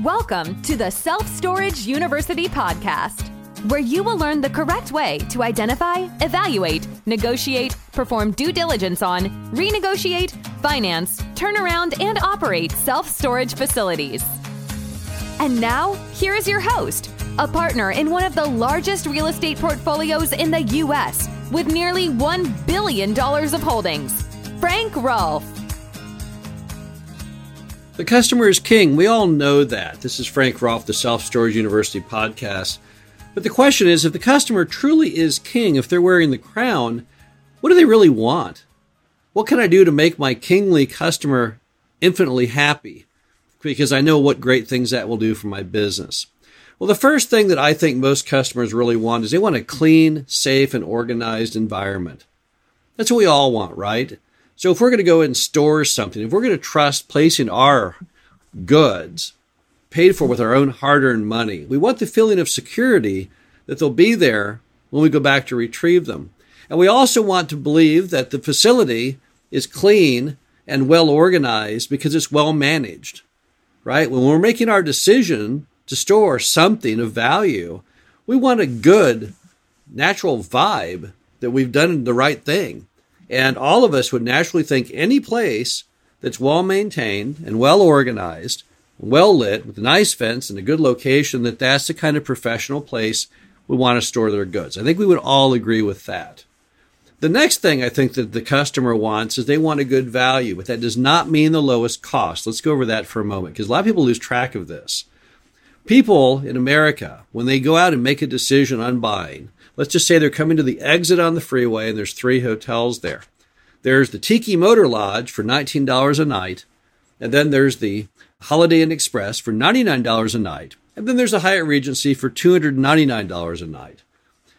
Welcome to the Self Storage University podcast, where you will learn the correct way to identify, evaluate, negotiate, perform due diligence on, renegotiate, finance, turn around, and operate self storage facilities. And now, here is your host, a partner in one of the largest real estate portfolios in the U.S. with nearly $1 billion of holdings, Frank Rolfe. The customer is king. We all know that. This is Frank Rolfe, the Self Storage University podcast. But the question is if the customer truly is king, if they're wearing the crown, what do they really want? What can I do to make my kingly customer infinitely happy? Because I know what great things that will do for my business. Well, the first thing that I think most customers really want is they want a clean, safe, and organized environment. That's what we all want, right? So if we're going to go and store something, if we're going to trust placing our goods paid for with our own hard earned money, we want the feeling of security that they'll be there when we go back to retrieve them. And we also want to believe that the facility is clean and well organized because it's well managed, right? When we're making our decision to store something of value, we want a good natural vibe that we've done the right thing. And all of us would naturally think any place that's well maintained and well organized, well lit, with a nice fence and a good location, that that's the kind of professional place we want to store their goods. I think we would all agree with that. The next thing I think that the customer wants is they want a good value, but that does not mean the lowest cost. Let's go over that for a moment because a lot of people lose track of this. People in America, when they go out and make a decision on buying, Let's just say they're coming to the exit on the freeway and there's three hotels there. There's the Tiki Motor Lodge for $19 a night. And then there's the Holiday Inn Express for $99 a night. And then there's the Hyatt Regency for $299 a night.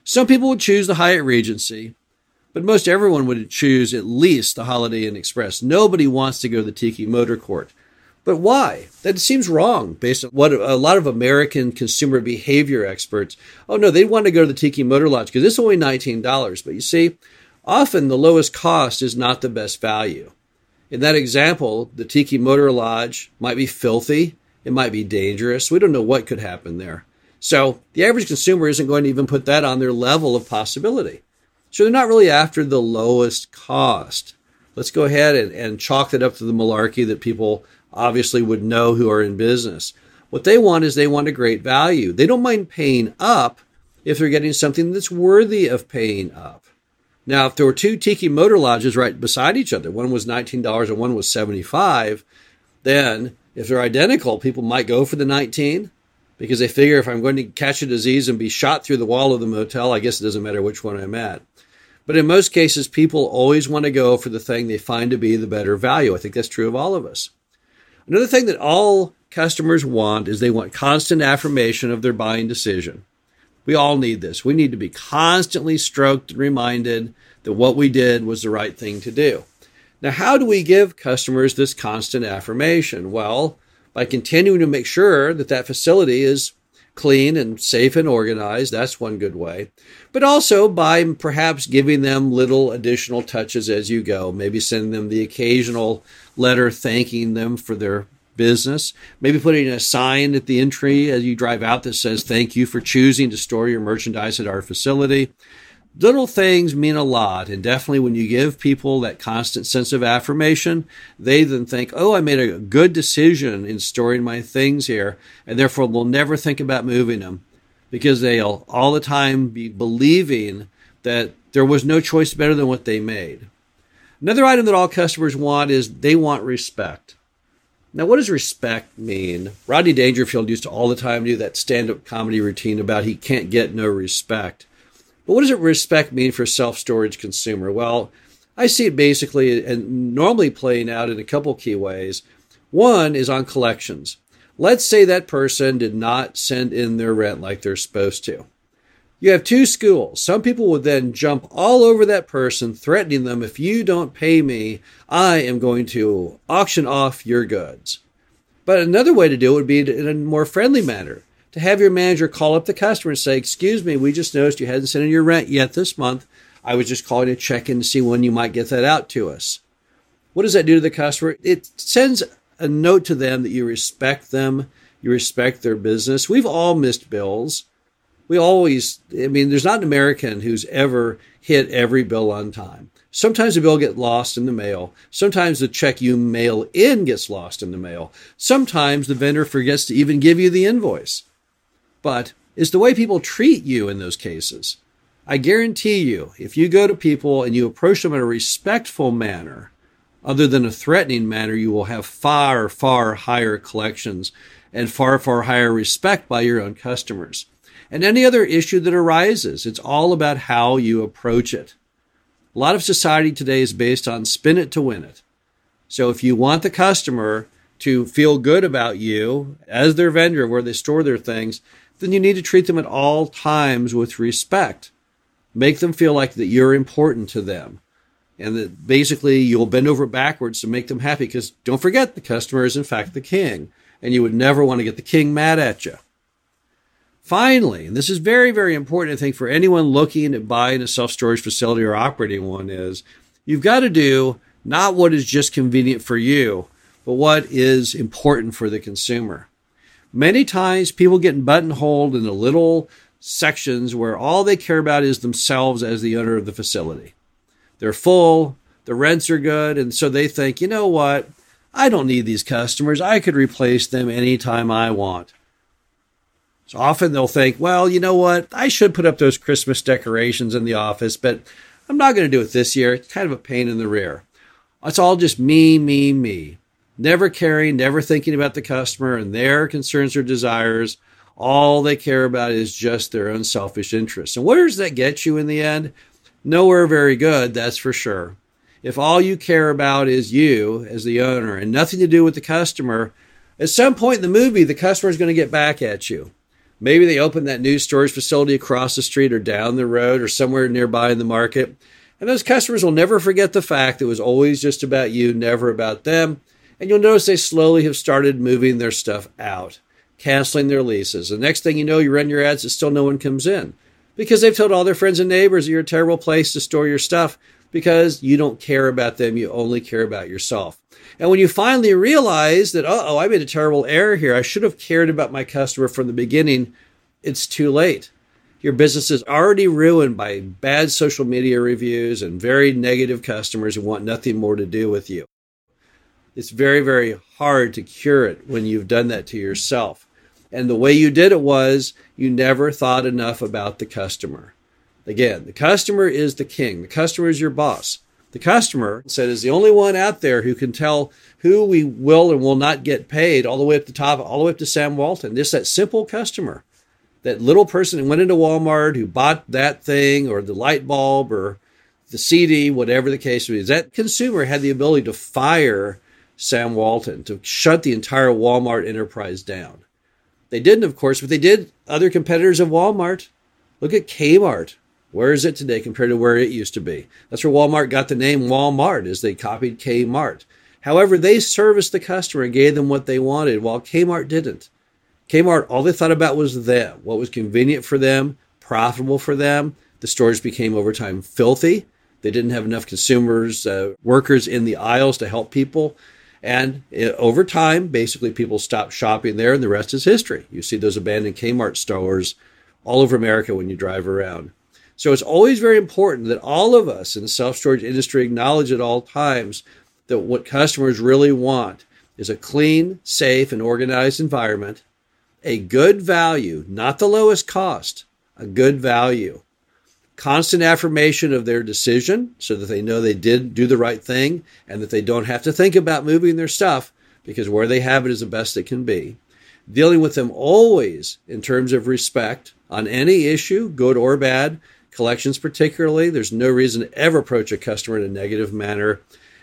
Some people would choose the Hyatt Regency, but most everyone would choose at least the Holiday Inn Express. Nobody wants to go to the Tiki Motor Court. But why? That seems wrong based on what a lot of American consumer behavior experts. Oh no, they want to go to the Tiki Motor Lodge because it's only $19. But you see, often the lowest cost is not the best value. In that example, the Tiki Motor Lodge might be filthy, it might be dangerous. We don't know what could happen there. So the average consumer isn't going to even put that on their level of possibility. So they're not really after the lowest cost. Let's go ahead and, and chalk that up to the malarkey that people obviously would know who are in business. What they want is they want a great value. They don't mind paying up if they're getting something that's worthy of paying up. Now, if there were two tiki motor lodges right beside each other, one was $19 and one was 75, then if they're identical, people might go for the 19 because they figure if I'm going to catch a disease and be shot through the wall of the motel, I guess it doesn't matter which one I'm at. But in most cases, people always want to go for the thing they find to be the better value. I think that's true of all of us. Another thing that all customers want is they want constant affirmation of their buying decision. We all need this. We need to be constantly stroked and reminded that what we did was the right thing to do. Now, how do we give customers this constant affirmation? Well, by continuing to make sure that that facility is clean and safe and organized. That's one good way. But also by perhaps giving them little additional touches as you go. Maybe sending them the occasional letter thanking them for their business. Maybe putting a sign at the entry as you drive out that says, Thank you for choosing to store your merchandise at our facility little things mean a lot. And definitely when you give people that constant sense of affirmation, they then think, oh, I made a good decision in storing my things here. And therefore will never think about moving them because they'll all the time be believing that there was no choice better than what they made. Another item that all customers want is they want respect. Now, what does respect mean? Rodney Dangerfield used to all the time do that stand up comedy routine about he can't get no respect. But what does respect mean for self storage consumer? Well, I see it basically and normally playing out in a couple key ways. One is on collections. Let's say that person did not send in their rent like they're supposed to. You have two schools. Some people would then jump all over that person, threatening them if you don't pay me, I am going to auction off your goods. But another way to do it would be in a more friendly manner to have your manager call up the customer and say, Excuse me, we just noticed you hadn't sent in your rent yet this month. I was just calling to check in to see when you might get that out to us. What does that do to the customer? It sends a note to them that you respect them, you respect their business. We've all missed bills. We always, I mean, there's not an American who's ever hit every bill on time. Sometimes the bill gets lost in the mail. Sometimes the check you mail in gets lost in the mail. Sometimes the vendor forgets to even give you the invoice. But it's the way people treat you in those cases. I guarantee you, if you go to people and you approach them in a respectful manner, other than a threatening manner, you will have far, far higher collections and far, far higher respect by your own customers. And any other issue that arises, it's all about how you approach it. A lot of society today is based on spin it to win it. So if you want the customer to feel good about you as their vendor where they store their things, then you need to treat them at all times with respect. Make them feel like that you're important to them and that basically you'll bend over backwards to make them happy because don't forget the customer is in fact the king and you would never want to get the king mad at you. Finally, and this is very, very important, I think, for anyone looking at buying a self storage facility or operating one, is you've got to do not what is just convenient for you, but what is important for the consumer. Many times people get buttonholed in the little sections where all they care about is themselves as the owner of the facility. They're full, the rents are good, and so they think, you know what? I don't need these customers. I could replace them anytime I want. So often they'll think, well, you know what? I should put up those Christmas decorations in the office, but I'm not going to do it this year. It's kind of a pain in the rear. It's all just me, me, me. Never caring, never thinking about the customer and their concerns or desires. All they care about is just their own selfish interests. And where does that get you in the end? Nowhere very good, that's for sure. If all you care about is you as the owner and nothing to do with the customer, at some point in the movie, the customer is going to get back at you. Maybe they open that new storage facility across the street or down the road or somewhere nearby in the market. And those customers will never forget the fact that it was always just about you, never about them. And you'll notice they slowly have started moving their stuff out, canceling their leases. The next thing you know, you run your ads and still no one comes in because they've told all their friends and neighbors you're a terrible place to store your stuff because you don't care about them. You only care about yourself. And when you finally realize that, oh, I made a terrible error here, I should have cared about my customer from the beginning, it's too late. Your business is already ruined by bad social media reviews and very negative customers who want nothing more to do with you. It's very, very hard to cure it when you've done that to yourself. And the way you did it was you never thought enough about the customer. Again, the customer is the king. The customer is your boss. The customer said is the only one out there who can tell who we will and will not get paid all the way up the top, all the way up to Sam Walton. Just that simple customer, that little person who went into Walmart who bought that thing or the light bulb or the CD, whatever the case is. That consumer had the ability to fire Sam Walton, to shut the entire Walmart enterprise down. They didn't, of course, but they did other competitors of Walmart. Look at Kmart. Where is it today compared to where it used to be? That's where Walmart got the name Walmart, as they copied Kmart. However, they serviced the customer and gave them what they wanted, while Kmart didn't. Kmart, all they thought about was them, what was convenient for them, profitable for them. The stores became over time filthy. They didn't have enough consumers, uh, workers in the aisles to help people. And it, over time, basically, people stopped shopping there, and the rest is history. You see those abandoned Kmart stores all over America when you drive around. So it's always very important that all of us in the self storage industry acknowledge at all times that what customers really want is a clean, safe, and organized environment, a good value, not the lowest cost, a good value, constant affirmation of their decision so that they know they did do the right thing and that they don't have to think about moving their stuff because where they have it is the best it can be. Dealing with them always in terms of respect on any issue, good or bad, collections particularly. There's no reason to ever approach a customer in a negative manner.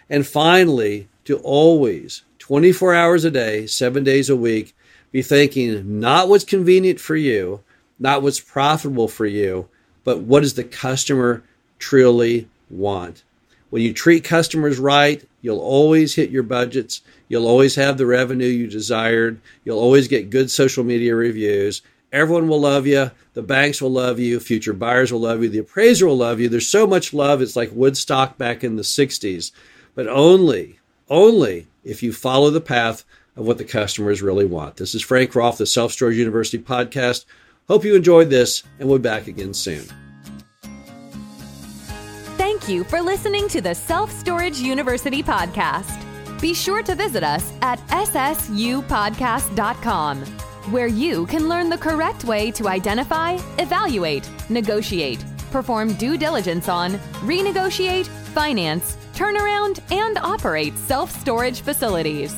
And finally, to always, 24 hours a day, seven days a week, be thinking not what's convenient for you, not what's profitable for you, but what does the customer truly want? When you treat customers right, you'll always hit your budgets. You'll always have the revenue you desired. You'll always get good social media reviews. Everyone will love you. The banks will love you. Future buyers will love you. The appraiser will love you. There's so much love. It's like Woodstock back in the 60s. But only, only if you follow the path of what the customers really want. This is Frank Rolfe, the Self Storage University podcast. Hope you enjoyed this, and we'll be back again soon. Thank you for listening to the Self Storage University podcast. Be sure to visit us at ssupodcast.com, where you can learn the correct way to identify, evaluate, negotiate, perform due diligence on, renegotiate, finance, turnaround, and operate self storage facilities.